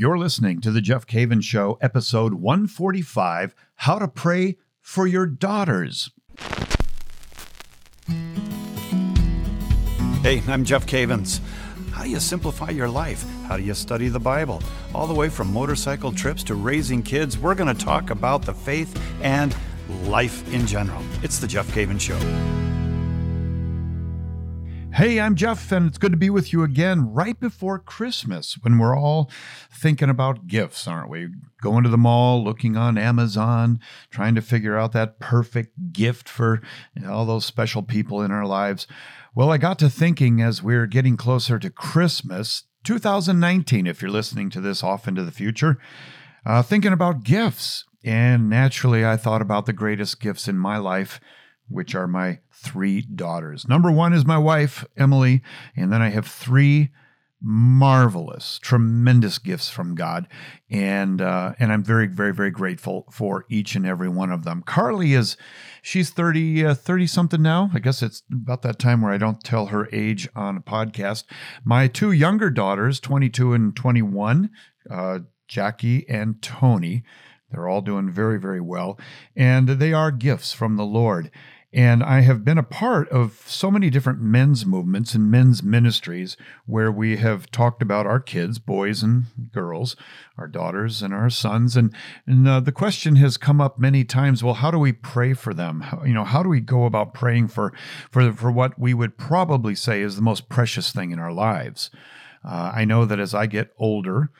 You're listening to The Jeff Cavins Show, episode 145 How to Pray for Your Daughters. Hey, I'm Jeff Cavins. How do you simplify your life? How do you study the Bible? All the way from motorcycle trips to raising kids, we're going to talk about the faith and life in general. It's The Jeff Cavins Show. Hey, I'm Jeff, and it's good to be with you again right before Christmas when we're all thinking about gifts, aren't we? Going to the mall, looking on Amazon, trying to figure out that perfect gift for you know, all those special people in our lives. Well, I got to thinking as we're getting closer to Christmas, 2019, if you're listening to this off into the future, uh, thinking about gifts. And naturally, I thought about the greatest gifts in my life, which are my three daughters. Number one is my wife, Emily, and then I have three marvelous, tremendous gifts from God, and uh, and I'm very, very, very grateful for each and every one of them. Carly is, she's 30, uh, 30 something now. I guess it's about that time where I don't tell her age on a podcast. My two younger daughters, 22 and 21, uh, Jackie and Tony. They're all doing very, very well, and they are gifts from the Lord. And I have been a part of so many different men's movements and men's ministries where we have talked about our kids, boys and girls, our daughters and our sons. And, and uh, the question has come up many times well, how do we pray for them? How, you know, how do we go about praying for, for, for what we would probably say is the most precious thing in our lives? Uh, I know that as I get older,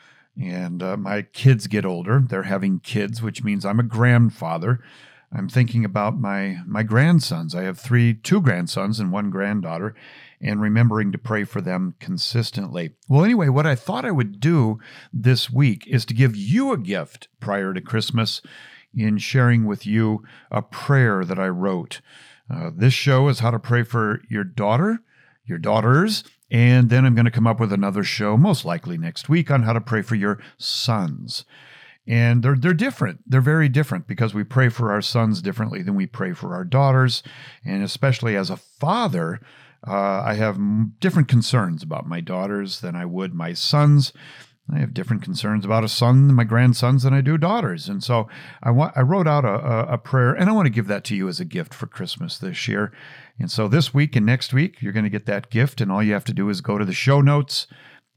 and uh, my kids get older, they're having kids, which means I'm a grandfather. I'm thinking about my my grandsons. I have three two grandsons and one granddaughter and remembering to pray for them consistently. Well, anyway, what I thought I would do this week is to give you a gift prior to Christmas in sharing with you a prayer that I wrote. Uh, this show is how to pray for your daughter, your daughters, and then I'm going to come up with another show, most likely next week, on how to pray for your sons and they're they're different. They're very different because we pray for our sons differently than we pray for our daughters, and especially as a father, uh, I have different concerns about my daughters than I would my sons. I have different concerns about a son, my grandsons, than I do daughters, and so I want I wrote out a, a, a prayer, and I want to give that to you as a gift for Christmas this year. And so this week and next week, you're going to get that gift, and all you have to do is go to the show notes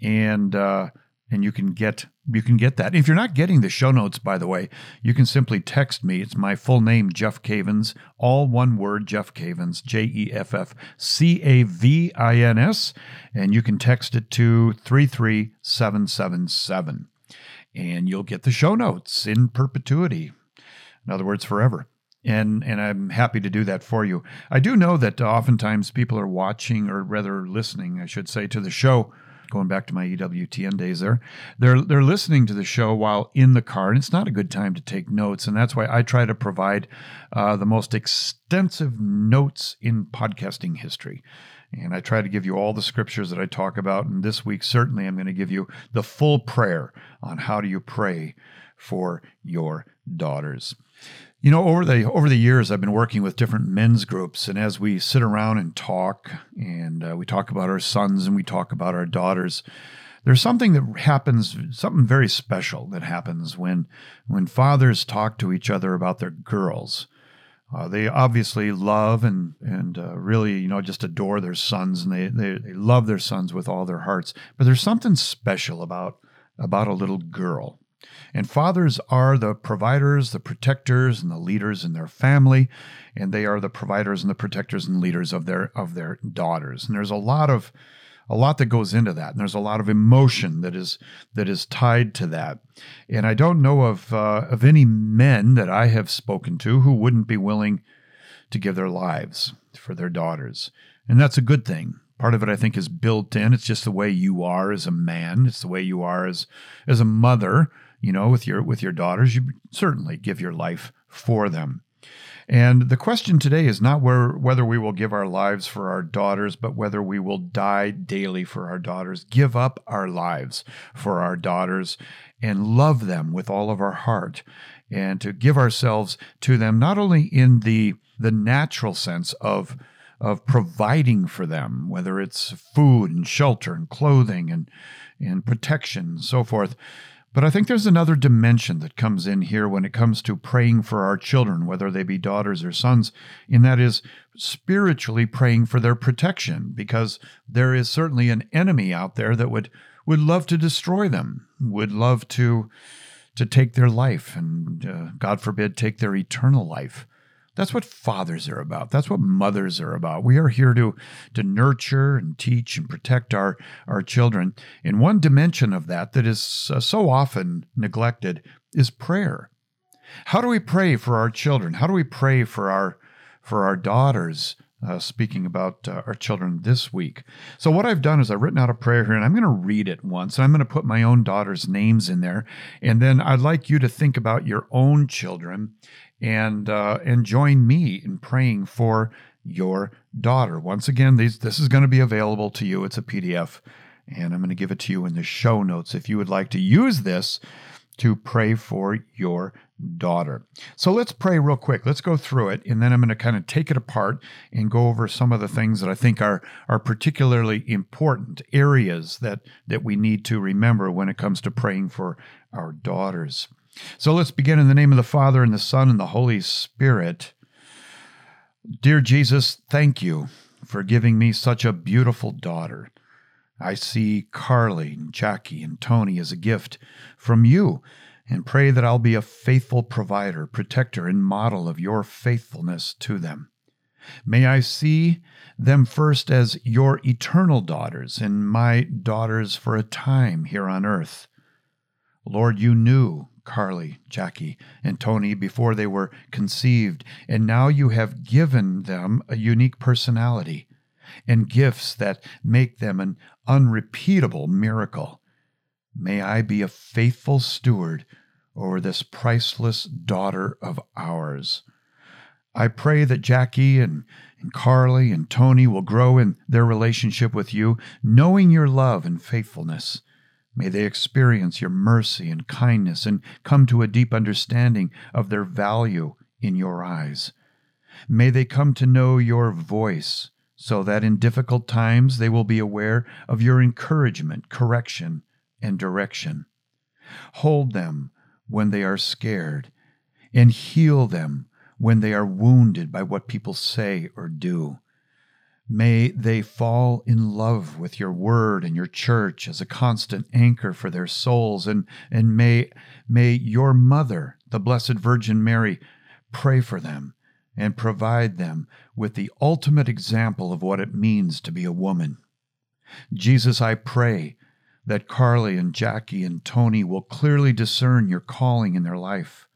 and. Uh, and you can get you can get that. If you're not getting the show notes, by the way, you can simply text me. It's my full name, Jeff Cavins, all one word, Jeff Cavins, J E F F C A V I N S, and you can text it to 33777. And you'll get the show notes in perpetuity. In other words, forever and and I'm happy to do that for you. I do know that oftentimes people are watching or rather listening, I should say, to the show going back to my EWTN days there, they're they're listening to the show while in the car, and it's not a good time to take notes, and that's why I try to provide uh, the most extensive notes in podcasting history. And I try to give you all the scriptures that I talk about. And this week, certainly, I'm going to give you the full prayer on how do you pray for your daughters. You know, over the over the years, I've been working with different men's groups, and as we sit around and talk, and uh, we talk about our sons and we talk about our daughters, there's something that happens, something very special that happens when when fathers talk to each other about their girls. Uh, they obviously love and and uh, really, you know, just adore their sons, and they, they they love their sons with all their hearts. But there's something special about about a little girl and fathers are the providers, the protectors, and the leaders in their family, and they are the providers and the protectors and leaders of their of their daughters. And there's a lot of a lot that goes into that, and there's a lot of emotion that is that is tied to that. And I don't know of uh, of any men that I have spoken to who wouldn't be willing to give their lives for their daughters, and that's a good thing. Part of it, I think, is built in. It's just the way you are as a man. It's the way you are as as a mother you know, with your with your daughters, you certainly give your life for them. And the question today is not where, whether we will give our lives for our daughters, but whether we will die daily for our daughters, give up our lives for our daughters, and love them with all of our heart, and to give ourselves to them not only in the the natural sense of of providing for them, whether it's food and shelter and clothing and and protection and so forth, But I think there's another dimension that comes in here when it comes to praying for our children, whether they be daughters or sons, and that is spiritually praying for their protection, because there is certainly an enemy out there that would would love to destroy them, would love to to take their life, and uh, God forbid, take their eternal life. That's what fathers are about. That's what mothers are about. We are here to, to nurture and teach and protect our, our children. And one dimension of that that is uh, so often neglected is prayer. How do we pray for our children? How do we pray for our for our daughters? Uh, speaking about uh, our children this week. So, what I've done is I've written out a prayer here and I'm going to read it once. And I'm going to put my own daughter's names in there. And then I'd like you to think about your own children and uh, and join me in praying for your daughter. Once again, these this is going to be available to you. It's a PDF, and I'm going to give it to you in the show notes if you would like to use this to pray for your daughter. So let's pray real quick. Let's go through it, and then I'm going to kind of take it apart and go over some of the things that I think are are particularly important areas that that we need to remember when it comes to praying for our daughters. So let's begin in the name of the Father, and the Son, and the Holy Spirit. Dear Jesus, thank you for giving me such a beautiful daughter. I see Carly, and Jackie, and Tony as a gift from you and pray that I'll be a faithful provider, protector, and model of your faithfulness to them. May I see them first as your eternal daughters and my daughters for a time here on earth. Lord, you knew Carly, Jackie, and Tony before they were conceived, and now you have given them a unique personality and gifts that make them an unrepeatable miracle. May I be a faithful steward over this priceless daughter of ours. I pray that Jackie and, and Carly and Tony will grow in their relationship with you, knowing your love and faithfulness May they experience your mercy and kindness and come to a deep understanding of their value in your eyes. May they come to know your voice so that in difficult times they will be aware of your encouragement, correction, and direction. Hold them when they are scared and heal them when they are wounded by what people say or do. May they fall in love with your word and your church as a constant anchor for their souls. And, and may, may your mother, the Blessed Virgin Mary, pray for them and provide them with the ultimate example of what it means to be a woman. Jesus, I pray that Carly and Jackie and Tony will clearly discern your calling in their life.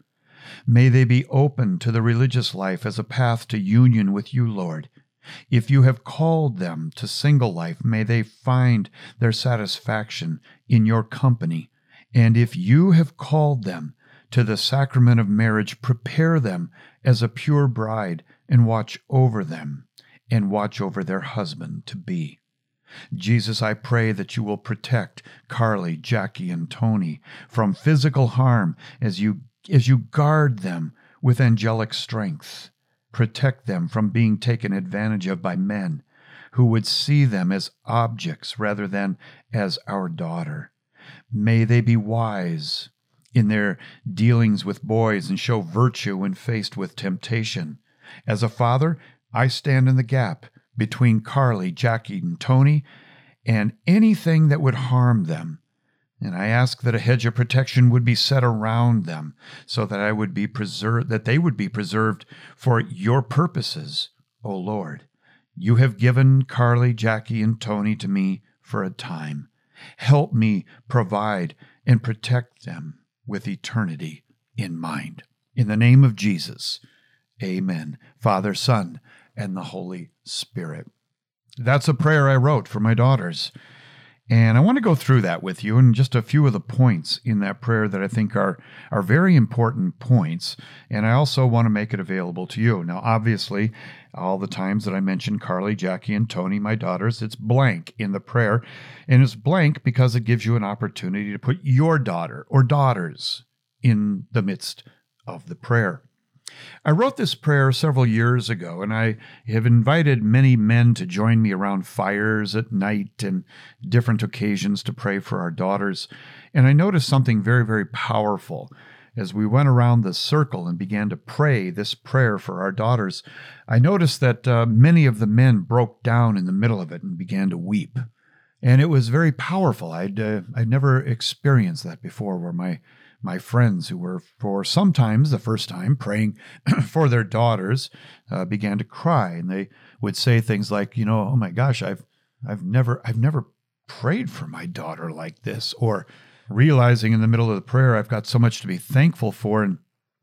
May they be open to the religious life as a path to union with you, Lord if you have called them to single life, may they find their satisfaction in your company. And if you have called them to the sacrament of marriage, prepare them as a pure bride and watch over them and watch over their husband to be. Jesus, I pray that you will protect Carly, Jackie, and Tony from physical harm as you, as you guard them with angelic strength protect them from being taken advantage of by men who would see them as objects rather than as our daughter. May they be wise in their dealings with boys and show virtue when faced with temptation. As a father, I stand in the gap between Carly, Jackie, and Tony and anything that would harm them and I ask that a hedge of protection would be set around them so that I would be preserved that they would be preserved for your purposes, O Lord. You have given Carly, Jackie, and Tony to me for a time. Help me provide and protect them with eternity in mind. In the name of Jesus, amen. Father, Son, and the Holy Spirit. That's a prayer I wrote for my daughters. And I want to go through that with you and just a few of the points in that prayer that I think are, are very important points. And I also want to make it available to you. Now, obviously, all the times that I mention Carly, Jackie, and Tony, my daughters, it's blank in the prayer. And it's blank because it gives you an opportunity to put your daughter or daughters in the midst of the prayer. I wrote this prayer several years ago, and I have invited many men to join me around fires at night and different occasions to pray for our daughters. And I noticed something very, very powerful. As we went around the circle and began to pray this prayer for our daughters, I noticed that uh, many of the men broke down in the middle of it and began to weep. And it was very powerful. I'd, uh, I'd never experienced that before, where my my friends who were for sometimes the first time praying for their daughters uh, began to cry. And they would say things like you know oh my gosh i've i've never i've never prayed for my daughter like this or realizing in the middle of the prayer i've got so much to be thankful for and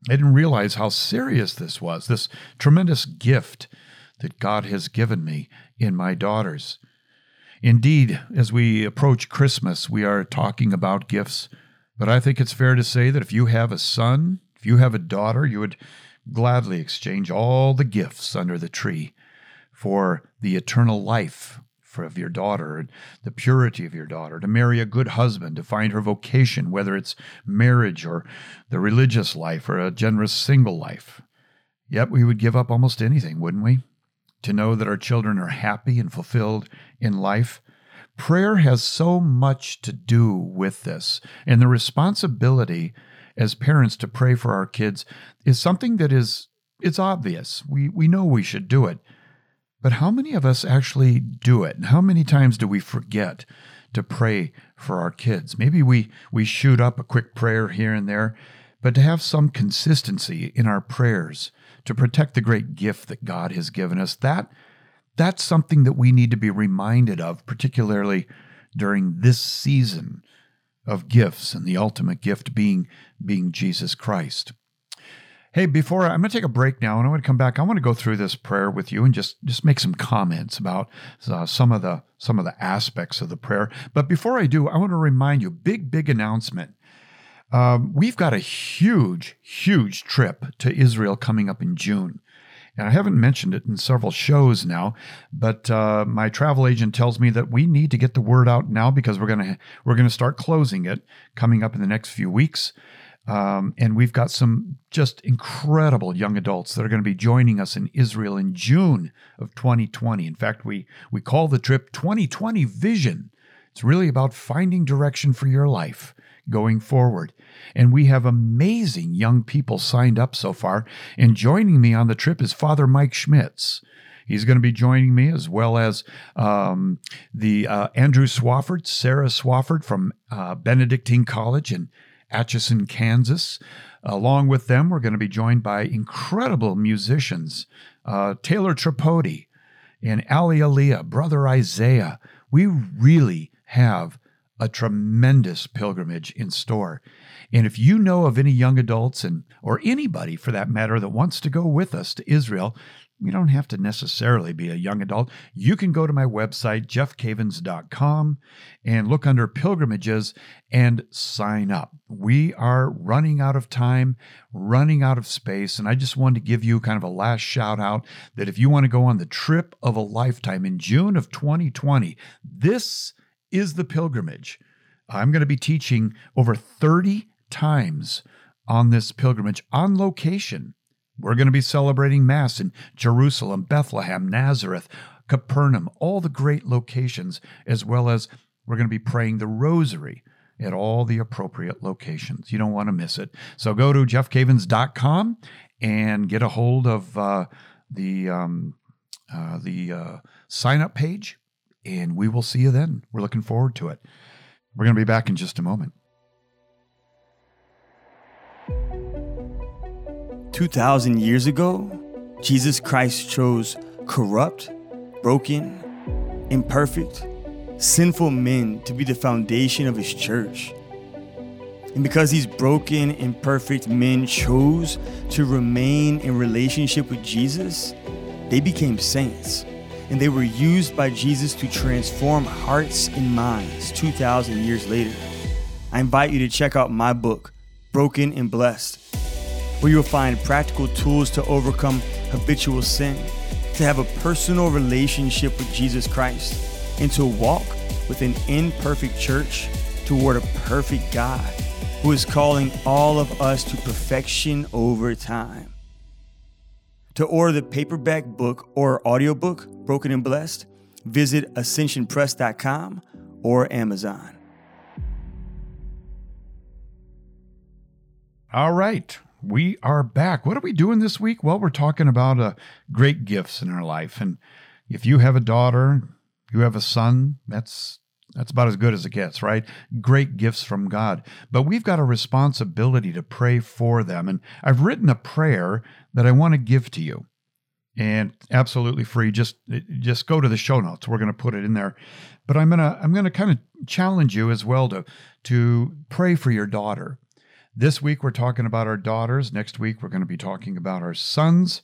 i didn't realize how serious this was this tremendous gift that god has given me in my daughters. Indeed as we approach christmas we are talking about gifts but I think it's fair to say that if you have a son, if you have a daughter, you would gladly exchange all the gifts under the tree for the eternal life of your daughter and the purity of your daughter, to marry a good husband, to find her vocation, whether it's marriage or the religious life or a generous single life. Yet we would give up almost anything, wouldn't we? To know that our children are happy and fulfilled in life Prayer has so much to do with this, and the responsibility as parents to pray for our kids is something that is it's obvious. We we know we should do it. But how many of us actually do it? And how many times do we forget to pray for our kids? Maybe we we shoot up a quick prayer here and there, but to have some consistency in our prayers to protect the great gift that God has given us, that that's something that we need to be reminded of, particularly during this season of gifts and the ultimate gift being being Jesus Christ. Hey, before I'm going to take a break now, and I want to come back. I want to go through this prayer with you and just just make some comments about uh, some of the some of the aspects of the prayer. But before I do, I want to remind you: big, big announcement. Um, we've got a huge, huge trip to Israel coming up in June. And I haven't mentioned it in several shows now, but uh, my travel agent tells me that we need to get the word out now because we're gonna we're gonna start closing it coming up in the next few weeks. Um, and we've got some just incredible young adults that are going to be joining us in Israel in June of 2020. In fact, we we call the trip 2020 Vision. It's really about finding direction for your life going forward. And we have amazing young people signed up so far. And joining me on the trip is Father Mike Schmitz. He's going to be joining me as well as um, the uh, Andrew Swafford, Sarah Swafford from uh, Benedictine College in Atchison, Kansas. Along with them, we're going to be joined by incredible musicians uh, Taylor Tripodi and Ali Aliyah, Brother Isaiah. We really have a tremendous pilgrimage in store. And if you know of any young adults and or anybody for that matter that wants to go with us to Israel, you don't have to necessarily be a young adult. You can go to my website, jeffcavins.com, and look under pilgrimages and sign up. We are running out of time, running out of space. And I just wanted to give you kind of a last shout out that if you want to go on the trip of a lifetime in June of 2020, this is the pilgrimage. I'm going to be teaching over 30 times on this pilgrimage on location. We're going to be celebrating Mass in Jerusalem, Bethlehem, Nazareth, Capernaum, all the great locations, as well as we're going to be praying the Rosary at all the appropriate locations. You don't want to miss it. So go to jeffcavins.com and get a hold of uh, the um, uh, the uh, sign up page and we will see you then. We're looking forward to it. We're going to be back in just a moment. 2,000 years ago, Jesus Christ chose corrupt, broken, imperfect, sinful men to be the foundation of his church. And because these broken, imperfect men chose to remain in relationship with Jesus, they became saints and they were used by Jesus to transform hearts and minds 2,000 years later. I invite you to check out my book, Broken and Blessed, where you'll find practical tools to overcome habitual sin, to have a personal relationship with Jesus Christ, and to walk with an imperfect church toward a perfect God who is calling all of us to perfection over time. To order the paperback book or audiobook, Broken and Blessed, visit ascensionpress.com or Amazon. All right. We are back. What are we doing this week? Well, we're talking about uh, great gifts in our life. And if you have a daughter, you have a son, that's that's about as good as it gets, right? Great gifts from God. But we've got a responsibility to pray for them. And I've written a prayer that I want to give to you. And absolutely free. Just just go to the show notes. We're going to put it in there. But I'm going to I'm going to kind of challenge you as well to to pray for your daughter. This week we're talking about our daughters. Next week we're going to be talking about our sons.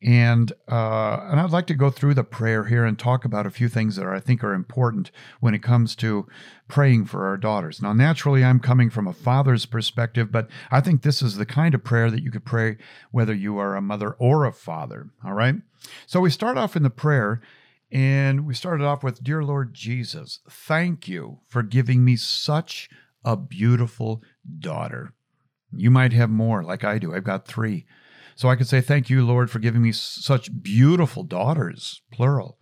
And uh, and I'd like to go through the prayer here and talk about a few things that are, I think are important when it comes to praying for our daughters. Now, naturally, I'm coming from a father's perspective, but I think this is the kind of prayer that you could pray whether you are a mother or a father. All right. So we start off in the prayer. And we started off with Dear Lord Jesus, thank you for giving me such a beautiful daughter. You might have more, like I do. I've got three. So I could say, Thank you, Lord, for giving me such beautiful daughters, plural.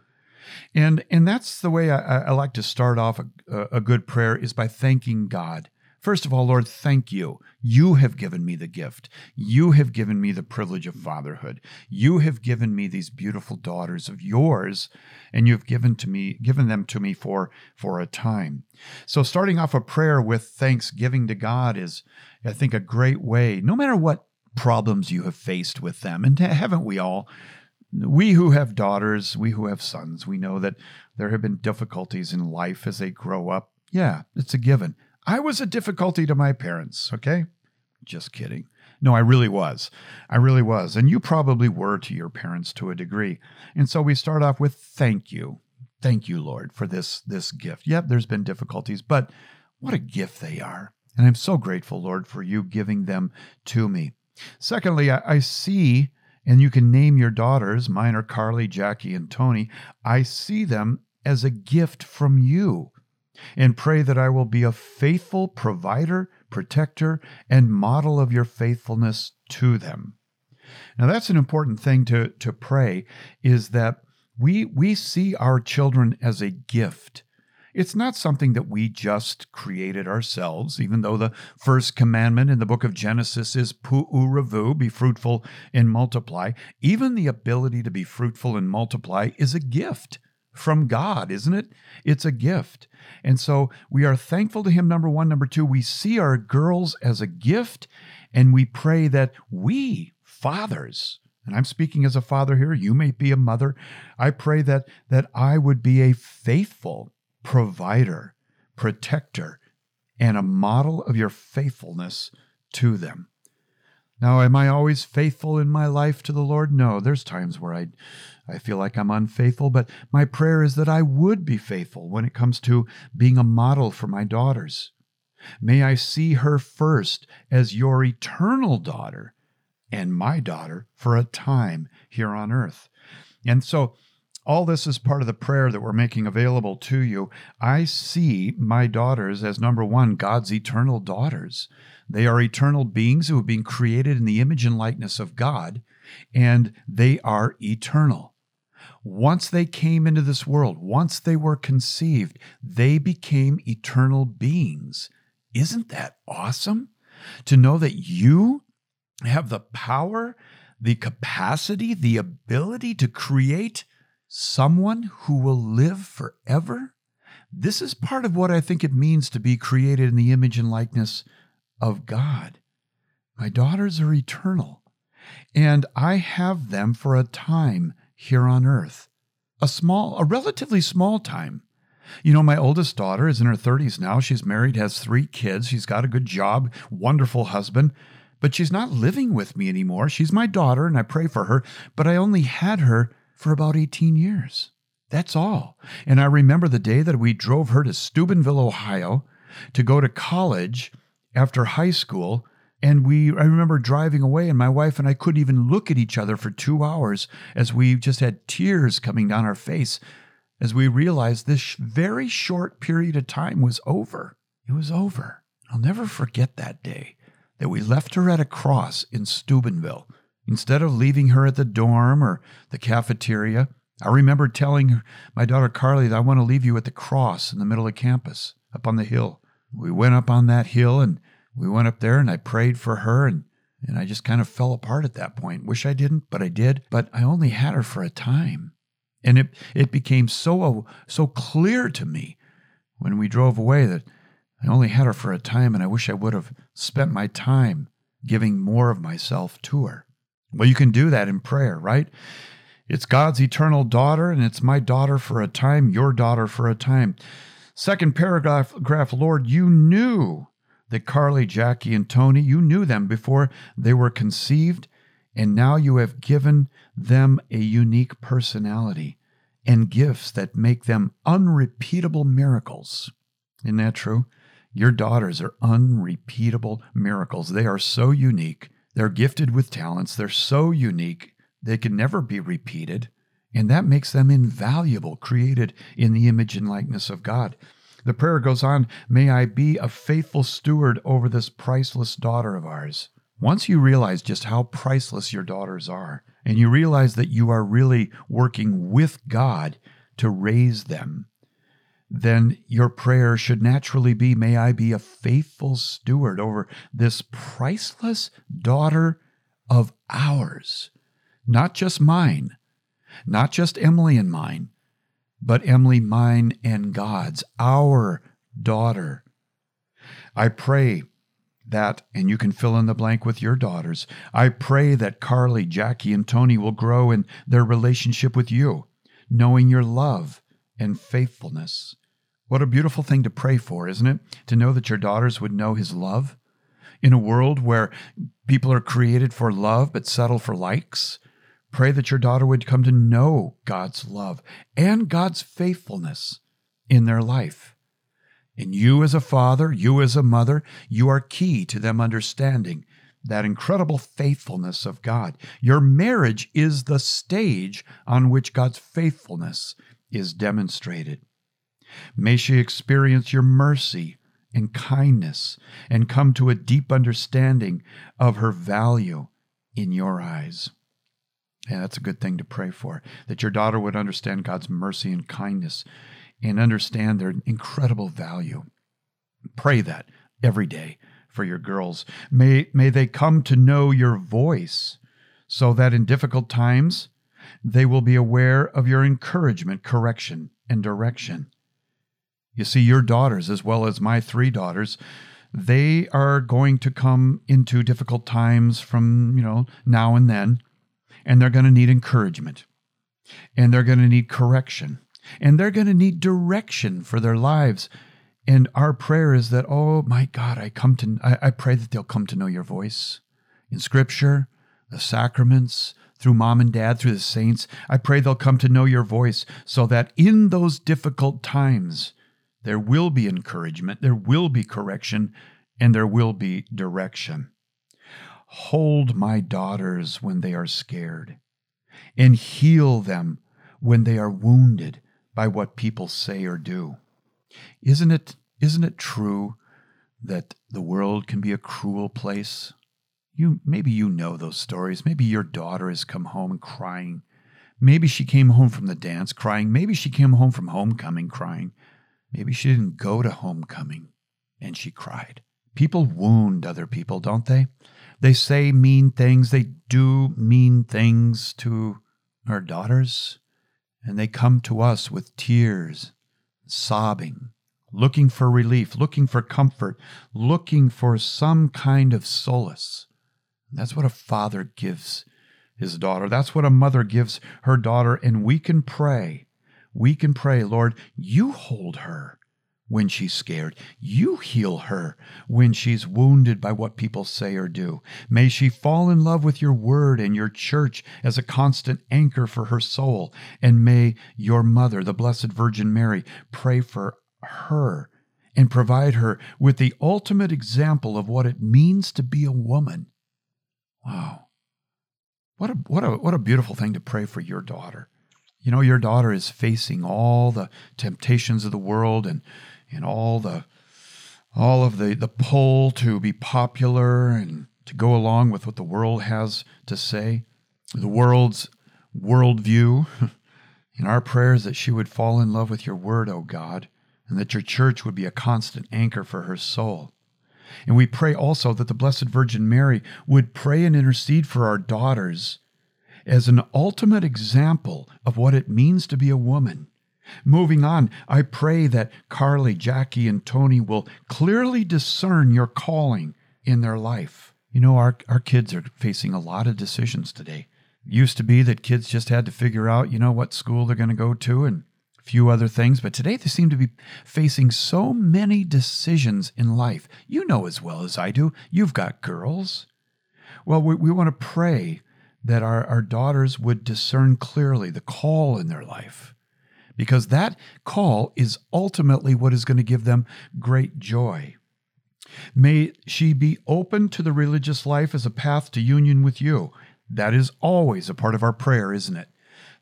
And, and that's the way I, I like to start off a, a good prayer is by thanking God. First of all, Lord, thank you. You have given me the gift. You have given me the privilege of fatherhood. You have given me these beautiful daughters of yours, and you've given to me, given them to me for, for a time. So starting off a prayer with thanksgiving to God is, I think, a great way, no matter what problems you have faced with them. And haven't we all? We who have daughters, we who have sons, we know that there have been difficulties in life as they grow up. Yeah, it's a given. I was a difficulty to my parents, okay? Just kidding. No, I really was. I really was. And you probably were to your parents to a degree. And so we start off with thank you. Thank you, Lord, for this this gift. Yep, there's been difficulties, but what a gift they are. And I'm so grateful, Lord, for you giving them to me. Secondly, I, I see, and you can name your daughters, mine are Carly, Jackie, and Tony. I see them as a gift from you and pray that I will be a faithful provider, protector, and model of your faithfulness to them. Now that's an important thing to, to pray is that we we see our children as a gift it's not something that we just created ourselves, even though the first commandment in the book of Genesis is pu'u revu, be fruitful and multiply. Even the ability to be fruitful and multiply is a gift from God, isn't it? It's a gift. And so we are thankful to Him, number one. Number two, we see our girls as a gift, and we pray that we, fathers, and I'm speaking as a father here, you may be a mother. I pray that that I would be a faithful provider, protector, and a model of your faithfulness to them. Now, am I always faithful in my life to the Lord? No, there's times where I, I feel like I'm unfaithful, but my prayer is that I would be faithful when it comes to being a model for my daughters. May I see her first as your eternal daughter and my daughter for a time here on earth. And so all this is part of the prayer that we're making available to you. I see my daughters as number one, God's eternal daughters. They are eternal beings who have been created in the image and likeness of God, and they are eternal. Once they came into this world, once they were conceived, they became eternal beings. Isn't that awesome? To know that you have the power, the capacity, the ability to create someone who will live forever? This is part of what I think it means to be created in the image and likeness of God. My daughters are eternal, and I have them for a time here on earth. A small, a relatively small time. You know, my oldest daughter is in her 30s now. She's married, has three kids. She's got a good job, wonderful husband, but she's not living with me anymore. She's my daughter, and I pray for her, but I only had her for about 18 years. That's all. And I remember the day that we drove her to Steubenville, Ohio to go to college after high school. And we, I remember driving away, and my wife and I couldn't even look at each other for two hours as we just had tears coming down our face as we realized this very short period of time was over. It was over. I'll never forget that day that we left her at a cross in Steubenville Instead of leaving her at the dorm or the cafeteria, I remember telling my daughter Carly that I want to leave you at the cross in the middle of campus, up on the hill. We went up on that hill and we went up there and I prayed for her and, and I just kind of fell apart at that point. Wish I didn't, but I did. But I only had her for a time. And it, it became so, so clear to me when we drove away that I only had her for a time and I wish I would have spent my time giving more of myself to her. Well, you can do that in prayer, right? It's God's eternal daughter, and it's my daughter for a time, your daughter for a time. Second paragraph, Lord, you knew that Carly, Jackie, and Tony, you knew them before they were conceived, and now you have given them a unique personality and gifts that make them unrepeatable miracles. Isn't that true? Your daughters are unrepeatable miracles. They are so unique. They're gifted with talents. They're so unique they can never be repeated, and that makes them invaluable, created in the image and likeness of God. The prayer goes on May I be a faithful steward over this priceless daughter of ours. Once you realize just how priceless your daughters are, and you realize that you are really working with God to raise them, then your prayer should naturally be May I be a faithful steward over this priceless daughter of ours not just mine, not just Emily and mine, but Emily, mine, and God's, our daughter. I pray that, and you can fill in the blank with your daughters. I pray that Carly, Jackie, and Tony will grow in their relationship with you, knowing your love and faithfulness. What a beautiful thing to pray for, isn't it? To know that your daughters would know his love. In a world where people are created for love but settle for likes, Pray that your daughter would come to know God's love and God's faithfulness in their life. And you, as a father, you, as a mother, you are key to them understanding that incredible faithfulness of God. Your marriage is the stage on which God's faithfulness is demonstrated. May she experience your mercy and kindness and come to a deep understanding of her value in your eyes. Yeah, that's a good thing to pray for. That your daughter would understand God's mercy and kindness and understand their incredible value. Pray that every day for your girls. May, may they come to know your voice so that in difficult times they will be aware of your encouragement, correction, and direction. You see, your daughters, as well as my three daughters, they are going to come into difficult times from, you know, now and then and they're going to need encouragement, and they're going to need correction, and they're going to need direction for their lives. And our prayer is that, oh my God, I come to, I, I pray that they'll come to know your voice in Scripture, the sacraments, through mom and dad, through the saints. I pray they'll come to know your voice so that in those difficult times, there will be encouragement, there will be correction, and there will be direction. Hold my daughters when they are scared, and heal them when they are wounded by what people say or do. Isn't it, isn't it true that the world can be a cruel place? You, maybe you know those stories. Maybe your daughter has come home crying. Maybe she came home from the dance crying. Maybe she came home from homecoming crying. Maybe she didn't go to homecoming and she cried. People wound other people, don't they? They say mean things, they do mean things to our daughters, and they come to us with tears, sobbing, looking for relief, looking for comfort, looking for some kind of solace. That's what a father gives his daughter. That's what a mother gives her daughter. And we can pray. We can pray, Lord, you hold her when she's scared. You heal her when she's wounded by what people say or do. May she fall in love with your word and your church as a constant anchor for her soul. And may your mother, the Blessed Virgin Mary, pray for her and provide her with the ultimate example of what it means to be a woman. Wow. What a, what a, what a beautiful thing to pray for your daughter. You know, your daughter is facing all the temptations of the world and and all the all of the the pull to be popular and to go along with what the world has to say, the world's worldview. In our prayers that she would fall in love with your word, O God, and that your church would be a constant anchor for her soul. And we pray also that the Blessed Virgin Mary would pray and intercede for our daughters as an ultimate example of what it means to be a woman. Moving on, I pray that Carly, Jackie, and Tony will clearly discern your calling in their life. You know, our, our kids are facing a lot of decisions today. It used to be that kids just had to figure out, you know, what school they're going to go to and few other things, but today they seem to be facing so many decisions in life. You know as well as I do, you've got girls. Well, we, we want to pray that our, our daughters would discern clearly the call in their life because that call is ultimately what is going to give them great joy. May she be open to the religious life as a path to union with you. That is always a part of our prayer, isn't it?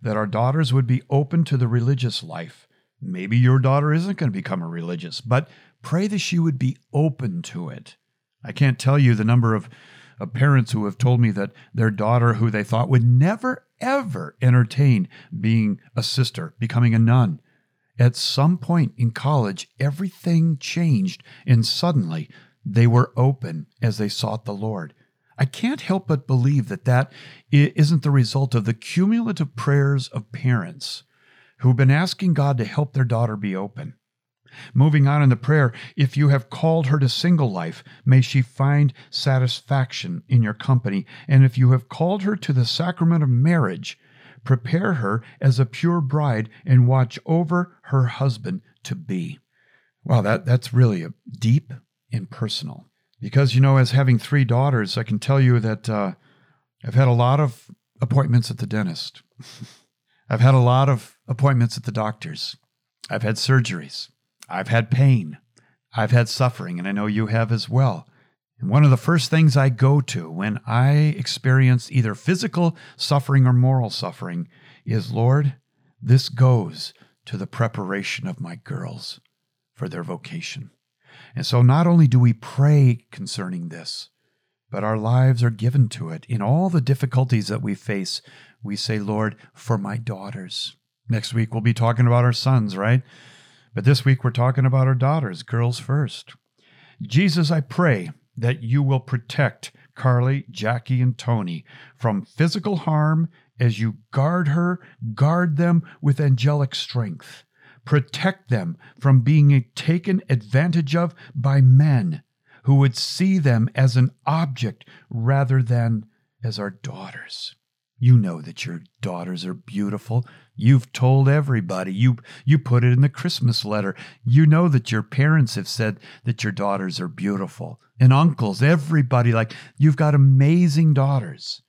That our daughters would be open to the religious life. Maybe your daughter isn't going to become a religious, but pray that she would be open to it. I can't tell you the number of of parents who have told me that their daughter, who they thought would never, ever entertain being a sister, becoming a nun, at some point in college, everything changed, and suddenly they were open as they sought the Lord. I can't help but believe that that isn't the result of the cumulative prayers of parents who've been asking God to help their daughter be open. Moving on in the prayer, if you have called her to single life, may she find satisfaction in your company. And if you have called her to the sacrament of marriage, prepare her as a pure bride and watch over her husband to be. Wow, that, that's really a deep and personal. Because, you know, as having three daughters, I can tell you that uh, I've had a lot of appointments at the dentist. I've had a lot of appointments at the doctors. I've had surgeries. I've had pain. I've had suffering, and I know you have as well. And one of the first things I go to when I experience either physical suffering or moral suffering is Lord, this goes to the preparation of my girls for their vocation. And so not only do we pray concerning this, but our lives are given to it. In all the difficulties that we face, we say, Lord, for my daughters. Next week, we'll be talking about our sons, right? But this week we're talking about our daughters, girls first. Jesus, I pray that you will protect Carly, Jackie, and Tony from physical harm as you guard her, guard them with angelic strength. Protect them from being taken advantage of by men who would see them as an object rather than as our daughters. You know that your daughters are beautiful. You've told everybody. You you put it in the Christmas letter. You know that your parents have said that your daughters are beautiful. And uncles, everybody like you've got amazing daughters.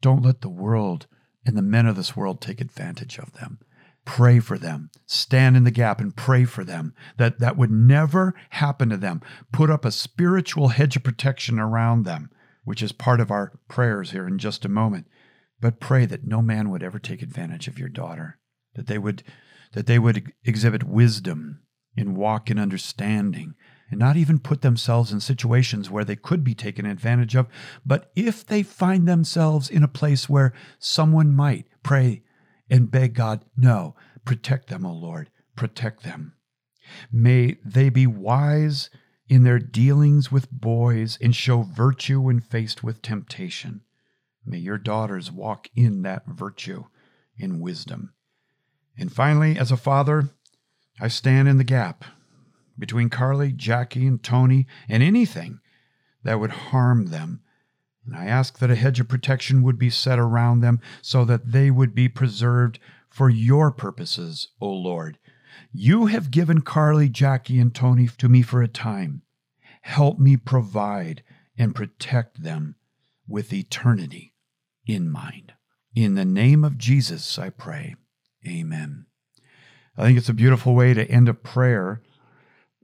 Don't let the world and the men of this world take advantage of them. Pray for them. Stand in the gap and pray for them that that would never happen to them. Put up a spiritual hedge of protection around them, which is part of our prayers here in just a moment but pray that no man would ever take advantage of your daughter, that they would that they would exhibit wisdom in walk in understanding and not even put themselves in situations where they could be taken advantage of. But if they find themselves in a place where someone might pray and beg God, no, protect them, O Lord, protect them. May they be wise in their dealings with boys and show virtue when faced with temptation. May your daughters walk in that virtue, in wisdom. And finally, as a father, I stand in the gap between Carly, Jackie, and Tony, and anything that would harm them. And I ask that a hedge of protection would be set around them so that they would be preserved for your purposes, O Lord. You have given Carly, Jackie, and Tony to me for a time. Help me provide and protect them with eternity in mind. In the name of Jesus, I pray. Amen. I think it's a beautiful way to end a prayer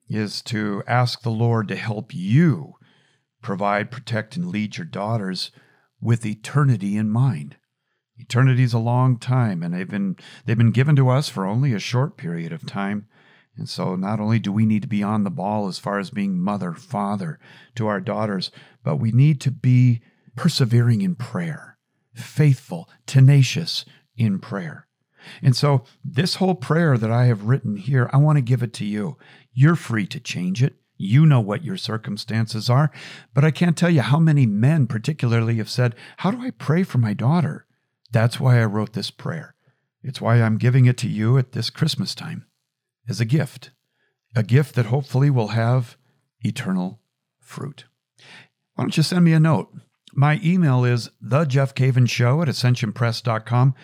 is to ask the Lord to help you provide, protect, and lead your daughters with eternity in mind. Eternity is a long time, and they've been they've been given to us for only a short period of time. And so not only do we need to be on the ball as far as being mother, father to our daughters, but we need to be persevering in prayer, faithful, tenacious in prayer. And so, this whole prayer that I have written here, I want to give it to you. You're free to change it. You know what your circumstances are. But I can't tell you how many men, particularly, have said, How do I pray for my daughter? That's why I wrote this prayer. It's why I'm giving it to you at this Christmas time as a gift, a gift that hopefully will have eternal fruit. Why don't you send me a note? My email is thejeffcavinsshow at ascensionpress.com.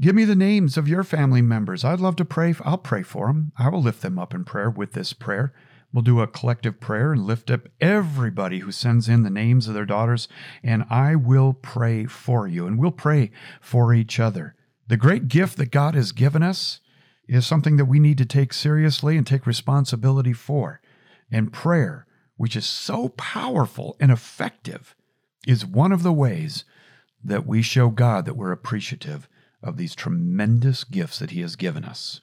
Give me the names of your family members. I'd love to pray. I'll pray for them. I will lift them up in prayer with this prayer. We'll do a collective prayer and lift up everybody who sends in the names of their daughters, and I will pray for you, and we'll pray for each other. The great gift that God has given us is something that we need to take seriously and take responsibility for. And prayer, which is so powerful and effective, is one of the ways that we show God that we're appreciative of these tremendous gifts that He has given us.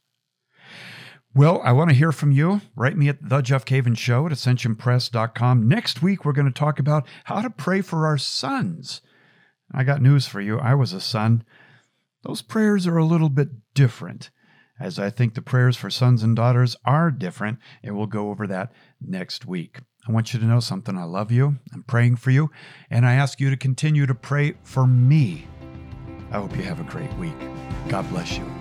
Well, I want to hear from you. Write me at the Jeff Cavins Show at ascensionpress.com. Next week, we're going to talk about how to pray for our sons. I got news for you. I was a son. Those prayers are a little bit different as I think the prayers for sons and daughters are different, and we'll go over that next week. I want you to know something. I love you. I'm praying for you, and I ask you to continue to pray for me. I hope you have a great week. God bless you.